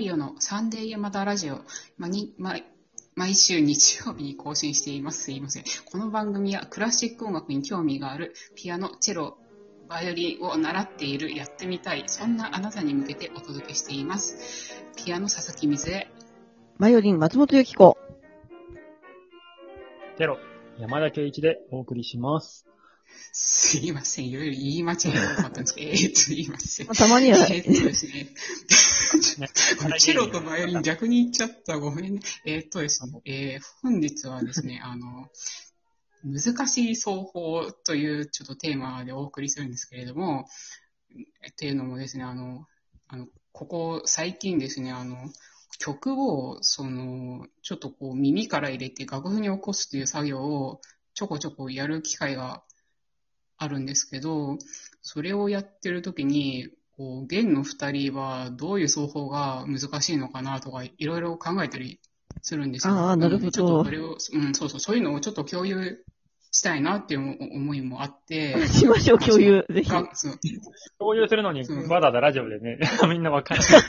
リオのサンデー山田ラジオ、まにま毎週日曜日に更新しています。すいません。この番組はクラシック音楽に興味があるピアノ、チェロ、バイオリンを習っている、やってみたい、そんなあなたに向けてお届けしています。ピアノ佐々木水江、バイオリン、松本由紀子。テロ、山田圭一でお送りします。すいません。いろいろ言い間違いが多かったんですけど、えーっいません。たまには、えーっとですね。チェロとバイオリン逆に言っちゃった。ごめんね。えーっとですね。えー本日はですね、あの、難しい奏法というちょっとテーマでお送りするんですけれども、っていうのもですね、あの、あの、ここ最近ですね、あの、曲を、その、ちょっとこう耳から入れて楽譜に起こすという作業をちょこちょこやる機会があるんですけど、それをやってる時に、こう、弦の二人はどういう奏法が難しいのかなとか、いろいろ考えたりするんですよ。あーなるほどうんちょっとそれを、うん、そうそう、そういうのをちょっと共有したいなっていう思いもあって、しましょう、共有、ぜひ。あそう共有するのに、そうわざわざラジオでね、みんなわかんない。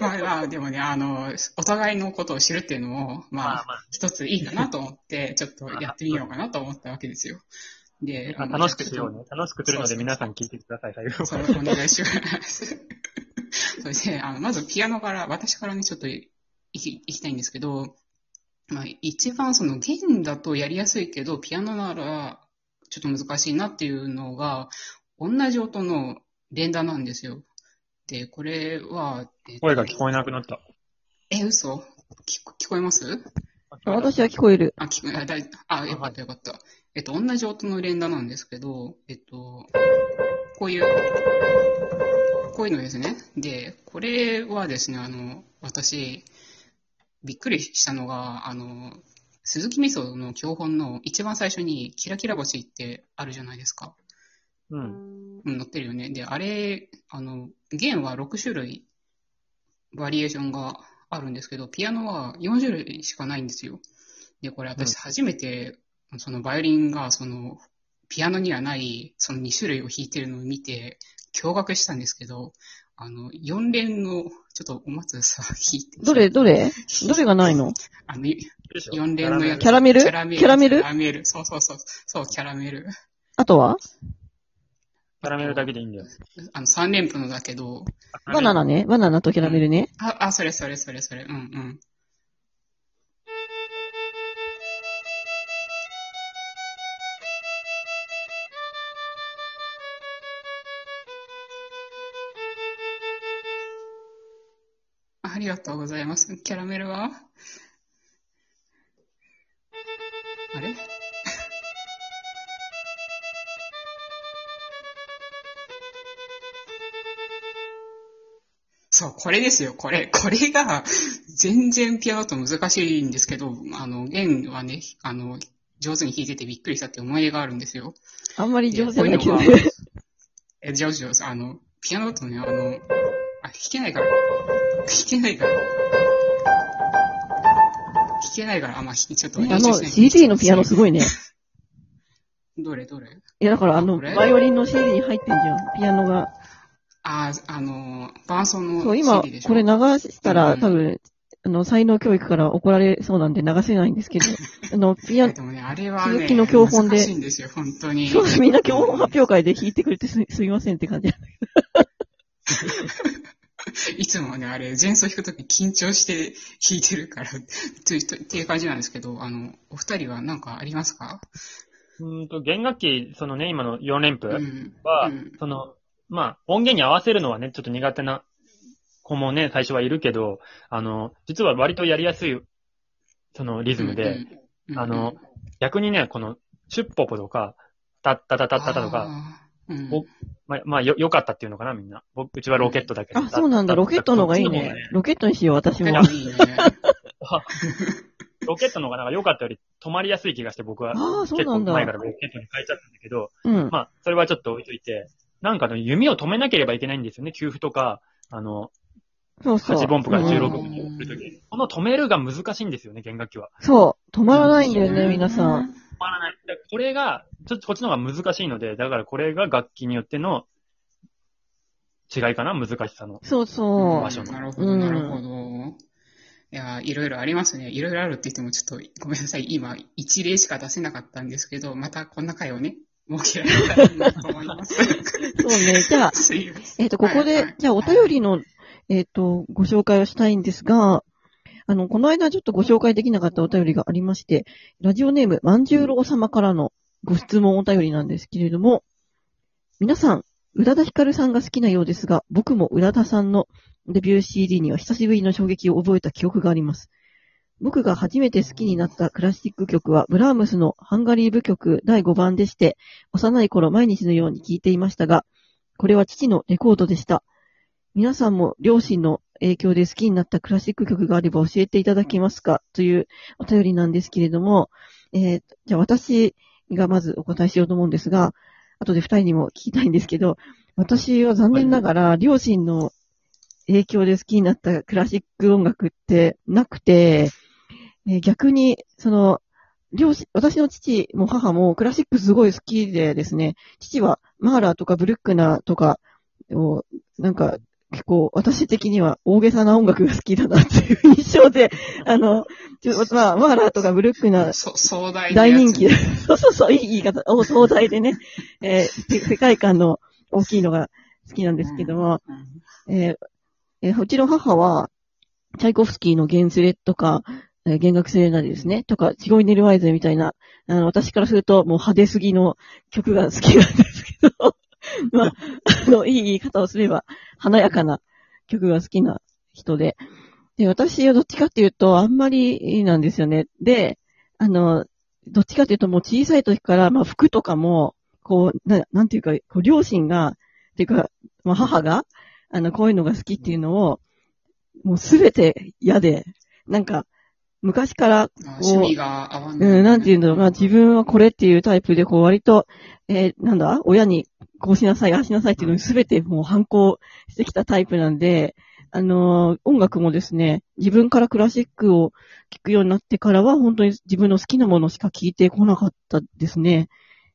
まあまあ、でもね、あの、お互いのことを知るっていうのも、まあ、まあまあ、一ついいかなと思って、ちょっとやってみようかなと思ったわけですよ。で、あの楽しくしようね。楽しくするので皆さん聞いてください、最後とそれお願いします。それで、あの、まずピアノから、私からね、ちょっといきいきたいんですけど、まあ、一番その弦だとやりやすいけど、ピアノならちょっと難しいなっていうのが、同じ音の連打なんですよ。で、これは、えっと声が聞こえなくなった。え、嘘？聞こ聞こえます？私は聞こえる。あ、聞こえ、あ、だいあ、よかったよかった。えっと、同じ音の連打なんですけど、えっと、こういう、こういうのですね。で、これはですね、あの、私、びっくりしたのが、あの、鈴木みその教本の一番最初に、キラキラ星ってあるじゃないですか。うん。うん、載ってるよね。で、あれ、あの、弦は6種類、バリエーションがあるんですけど、ピアノは4種類しかないんですよ。で、これうん私初めて、そのバイオリンが、その、ピアノにはない、その2種類を弾いてるのを見て、驚愕したんですけど、あの、4連の、ちょっとお松さん弾いて。どれ、どれ？どれがないの？あの、でしょ4連のやつ。キャラメルキャラメル？キャラメルキャラメル？そうそうそう。そう、キャラメル。あとは？キャラメルだけでいいんだよ。あの、3連符のだけど、バナナね。バナナとキャラメルね。あ、あ、それそれそれそれ。うんうん。ありがとうございます。キャラメルは？あれ？そう、これですよ、これ。これが、全然ピアノと難しいんですけど、あの、弦はね、あの、上手に弾いててびっくりしたって思い出があるんですよ。あんまりで上手じゃないけどね。がえ、上手上手。あの、ピアノだとね、あの、あ、弾けないから。弾けないから。弾けないから、あ、まあ、ちょっとあの、CD のピアノすごいね。どれ？どれ？いや、だからあの、バイオリンの CD に入ってんじゃん。ピアノが。あ、あの、伴奏のそう、今、CD でしょ？これ流したうら、ん多分、あの、才能教育から怒られそうなんで流せないんですけど、あの、ピアノで、もね、あれはね、鈴木の教本で難しいんですよ、本当に。そう、みんな今日発表会で弾いてくれてすすみませんって感じ。いつもね、あれ、前奏弾くとき緊張して弾いてるから、というとっていう感じなんですけど、あの、お二人は何かありますか？うーんと、弦楽器、そのね、今の4連符うん。は、うん。その、まあ、音源に合わせるのはね、ちょっと苦手な子もね、最初はいるけど、あの、実は割とやりやすい、そのリズムで、うんうん、あの、逆にね、この、シュッポポとか、タッタタタッタタとか、うんおまあ、まあ、よ、良かったっていうのかな、みんな。僕、うちはロケットだけど。あ、そうなんだ。ロケットの方がいいね。ロケットにしよう、私も。いいね。ロケットの方がなんか良かったより止まりやすい気がして、僕は。ああ、そうなんだ。前からロケットに変えちゃったんだけど、うん。まあ、それはちょっと置いといて、なんかの弓を止めなければいけないんですよね、給付とか、あの、そうそう。8分音符から16うん分に送るとき。この止めるが難しいんですよね、弦楽器は。そう。止まらないんだよね、皆さん。。止まらない。これが、ちょっとこっちの方が難しいので、だからこれが楽器によっての違いかな？難しさの。そうそう場。所のなるほど、なるほど。いや、いろいろありますね。いろいろあるって言っても、ちょっとごめんなさい。今、一例しか出せなかったんですけど、またこんな回をね、設けられたらいいなと思います。そうね。じゃあ、えっ、と、ここで、はいはいじゃあお便りの、えっ、と、ご紹介をしたいんですが、あの、この間ちょっとご紹介できなかったお便りがありまして、ラジオネーム、まんじゅうろう様からのご質問お便りなんですけれども、皆さん、宇多田ヒカルさんが好きなようですが、僕も宇多田さんのデビュー CD には久しぶりの衝撃を覚えた記憶があります。僕が初めて好きになったクラシック曲は、ブラームスのハンガリー舞曲第5番でして、幼い頃毎日のように聴いていましたが、これは父のレコードでした。皆さんも両親の影響で好きになったクラシック曲があれば教えていただけますか？というお便りなんですけれども、えーじゃあ私がまずお答えしようと思うんですが、後で二人にも聞きたいんですけど、私は残念ながら両親の影響で好きになったクラシック音楽ってなくて、えー逆に、その、両親、私の父も母もクラシックすごい好きでですね、父はマーラーとかブルックナーとかを、なんか、結構私的には大げさな音楽が好きだなっていう印象で、あの、ちょまあ、マーラーとかブルックナーそ壮大大人気。で、そうそうそう、いい言い方、お壮大でね、えーせ世界観の大きいのが好きなんですけども、うんえーえーうちの母は、チャイコフスキーのゲンスレとか、えー弦楽セレナデですね、とか、チゴイネルワイズみたいな、あの、私からするともう派手すぎの曲が好きなんですけど、まあ、あの、いい言い方をすれば、華やかな曲が好きな人で、で、私はどっちかっていうと、あんまりなんですよね。で、あの、どっちかっていうともう小さい時から、まあ服とかも、こう、ななんていうか、こう両親が、っていうか、まあ母が、あの、こういうのが好きっていうのを、もうすべて嫌で、なんか、昔から、あ趣味が合わない。うん、なんていうんだろう、まあ自分はこれっていうタイプで、こう割と、えーなんだ？親にこうしなさい、ああしなさいっていうのに全てもう反抗してきたタイプなんで、あのー音楽もですね、自分からクラシックを聴くようになってからは、本当に自分の好きなものしか聴いてこなかったですね。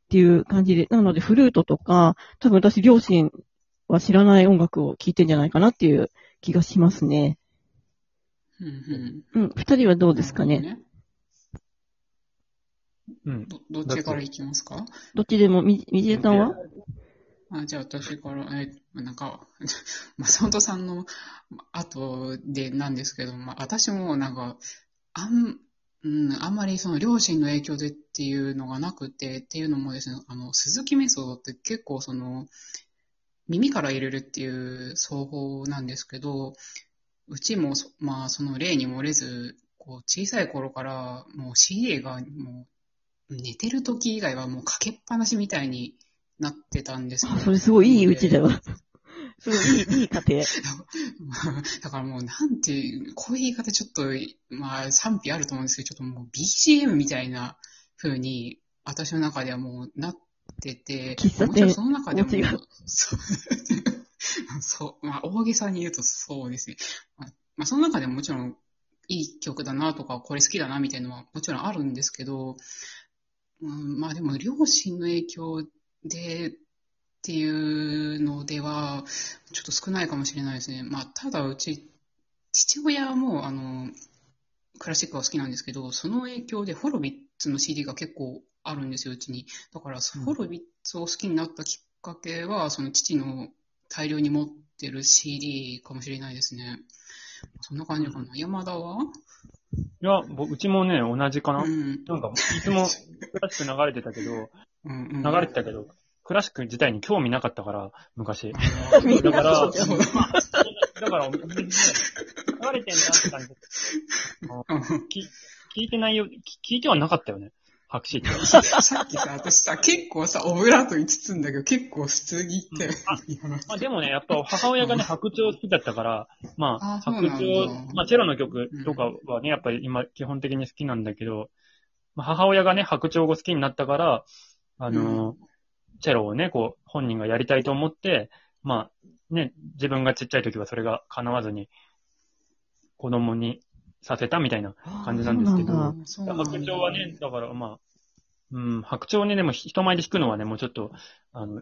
っていう感じで。なので、フルートとか、多分私、両親は知らない音楽を聴いてんじゃないかなっていう気がしますね。うんうん。うん、二人はどうですかね？うん。ど、どっちから行きますか？どっちでも、み、みじえさんは？あじゃあ私から、えなんか、松本さんの後でなんですけど、まあ、私もなんか、あん、うん、あんまりその両親の影響でっていうのがなくて、っていうのもですね、あの、鈴木メソッドって結構その、耳から入れるっていう奏法なんですけど、うちもそ、まあ、その例に漏れず、こう、小さい頃から、もう CD がもう、寝てる時以外はもうかけっぱなしみたいになってたんですよあそれすごいいい うちだわ。すごいいい、いい家庭。だからもうなんていう、こういう言い方ちょっと、まあ賛否あると思うんですけど、ちょっともう BGM みたいな風に、私の中ではもうなってて、もちろんその中でもそう、そう、まあ大げさに言うとそうですね。まあ、まあその中でももちろんいい曲だなとか、これ好きだなみたいなのはもちろんあるんですけど、うん、まあでも両親の影響でっていうのでは、ちょっと少ないかもしれないですね。まあ、ただうち、父親も、あの、クラシックが好きなんですけど、その影響でホロビッツの CD が結構あるんですよ、うちに。だから、ホロビッツを好きになったきっかけは、その父の大量に持ってる CD かもしれないですね。そんな感じかな。山田は？いや、ぼうちもね、同じかな。うん。なんか、いつもクラシック流れてたけど、うんうん、流れてたけど、クラシック自体に興味なかったから、昔。だから、だから、流れてんなって感じ。聞いてないよ、き聞いてはなかったよね。白紙って。さっきさ、私さ、結構さ、オブラートに包んだけど、結構普通に言ったよ。まあでもね、やっぱ母親がね、白鳥好きだったから、まあ、あ白鳥、まあチェロの曲とかはね、やっぱり今基本的に好きなんだけど、まあ、母親がね、白鳥を好きになったから、あの、チェロをね、こう、本人がやりたいと思って、まあ、ね、自分がちっちゃい時はそれが叶わずに、子供にさせたみたいな感じなんですけど白鳥はね、だからまあ、うん、白鳥にでも人前で弾くのはね、もうちょっと、あの、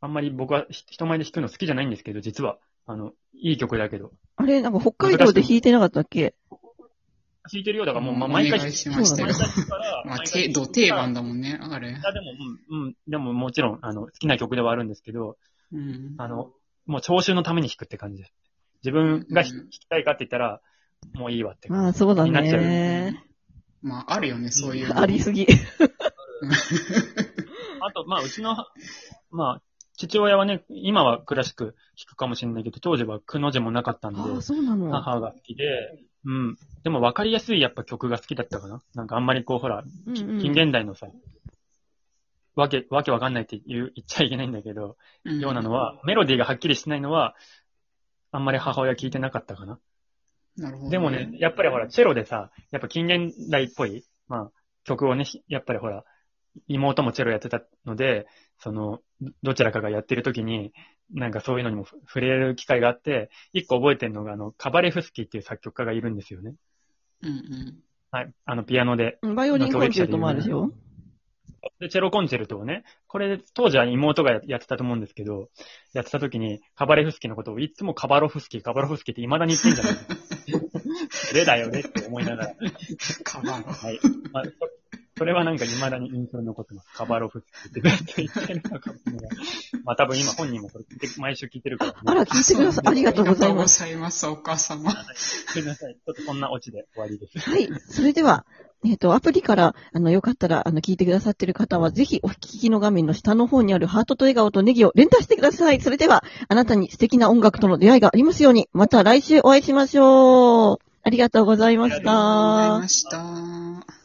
あんまり僕はひ人前で弾くの好きじゃないんですけど、実は。あの、いい曲だけど。あれ、なんか北海道で弾いてなかったっけ？弾いてるようだからもう、ま毎回願いしましたよまあ、ど定番だもんね、あれい。や、でも、うん、うん、でももちろん、あの、好きな曲ではあるんですけど、うん。あの、もう聴衆のために弾くって感じです。自分が弾きたいかって言ったら、もういいわって。まあ、そうだになっちゃうね。まあ、あるよね、そういうの。ありすぎ。あと、まあ、うちの、まあ、父親はね、今はクラシック弾くかもしれないけど、当時はくの字もなかったんで、ああ、そうなの。母が好きで、うん。でも分かりやすいやっぱ曲が好きだったかな。なんかあんまりこう、ほら、うんうん近現代のさ、わけ、わけわかんないって言う言っちゃいけないんだけど、うんようなのは、メロディーがはっきりしてないのは、あんまり母親聞いてなかったかな。なるほど。でもね、、やっぱりほら、チェロでさ、やっぱ近現代っぽい、まあ、曲をね、やっぱりほら、妹もチェロやってたので、その、どちらかがやってる時に、なんかそういうのにも触れる機会があって、一個覚えてるのが、あの、カバレフスキーっていう作曲家がいるんですよね。うんうん。はい。あの、ピアノで。うんバイオリンコンチェルトもあるでしょ？で、チェロコンチェルトをね、これ、当時は妹がやってたと思うんですけど、やってた時に、カバレフスキーのことをいつもカバロフスキー、カバロフスキーって未だに言ってんじゃないそれだよねって思いながら。カバーはい。まあ、そそれはなんか未だに印象に残ってます。カバロフってずっと言ってるのかもしれない。まあ多分今本人もこれ聞いて、毎週聞いてるから、ね。あら、聞いてください。ありがとうございありがとうごます。ざいます、お母様。すみません。ちょっとそんなオチで終わりです。はい。それでは、えっ、と、アプリから、あの、よかったら、あの、聞いてくださってる方は、ぜひ、お聞きの画面の下の方にあるハートと笑顔とネギを連打してください。それでは、あなたに素敵な音楽との出会いがありますように、また来週お会いしましょう。ありがとうございましたありがとうございま。した。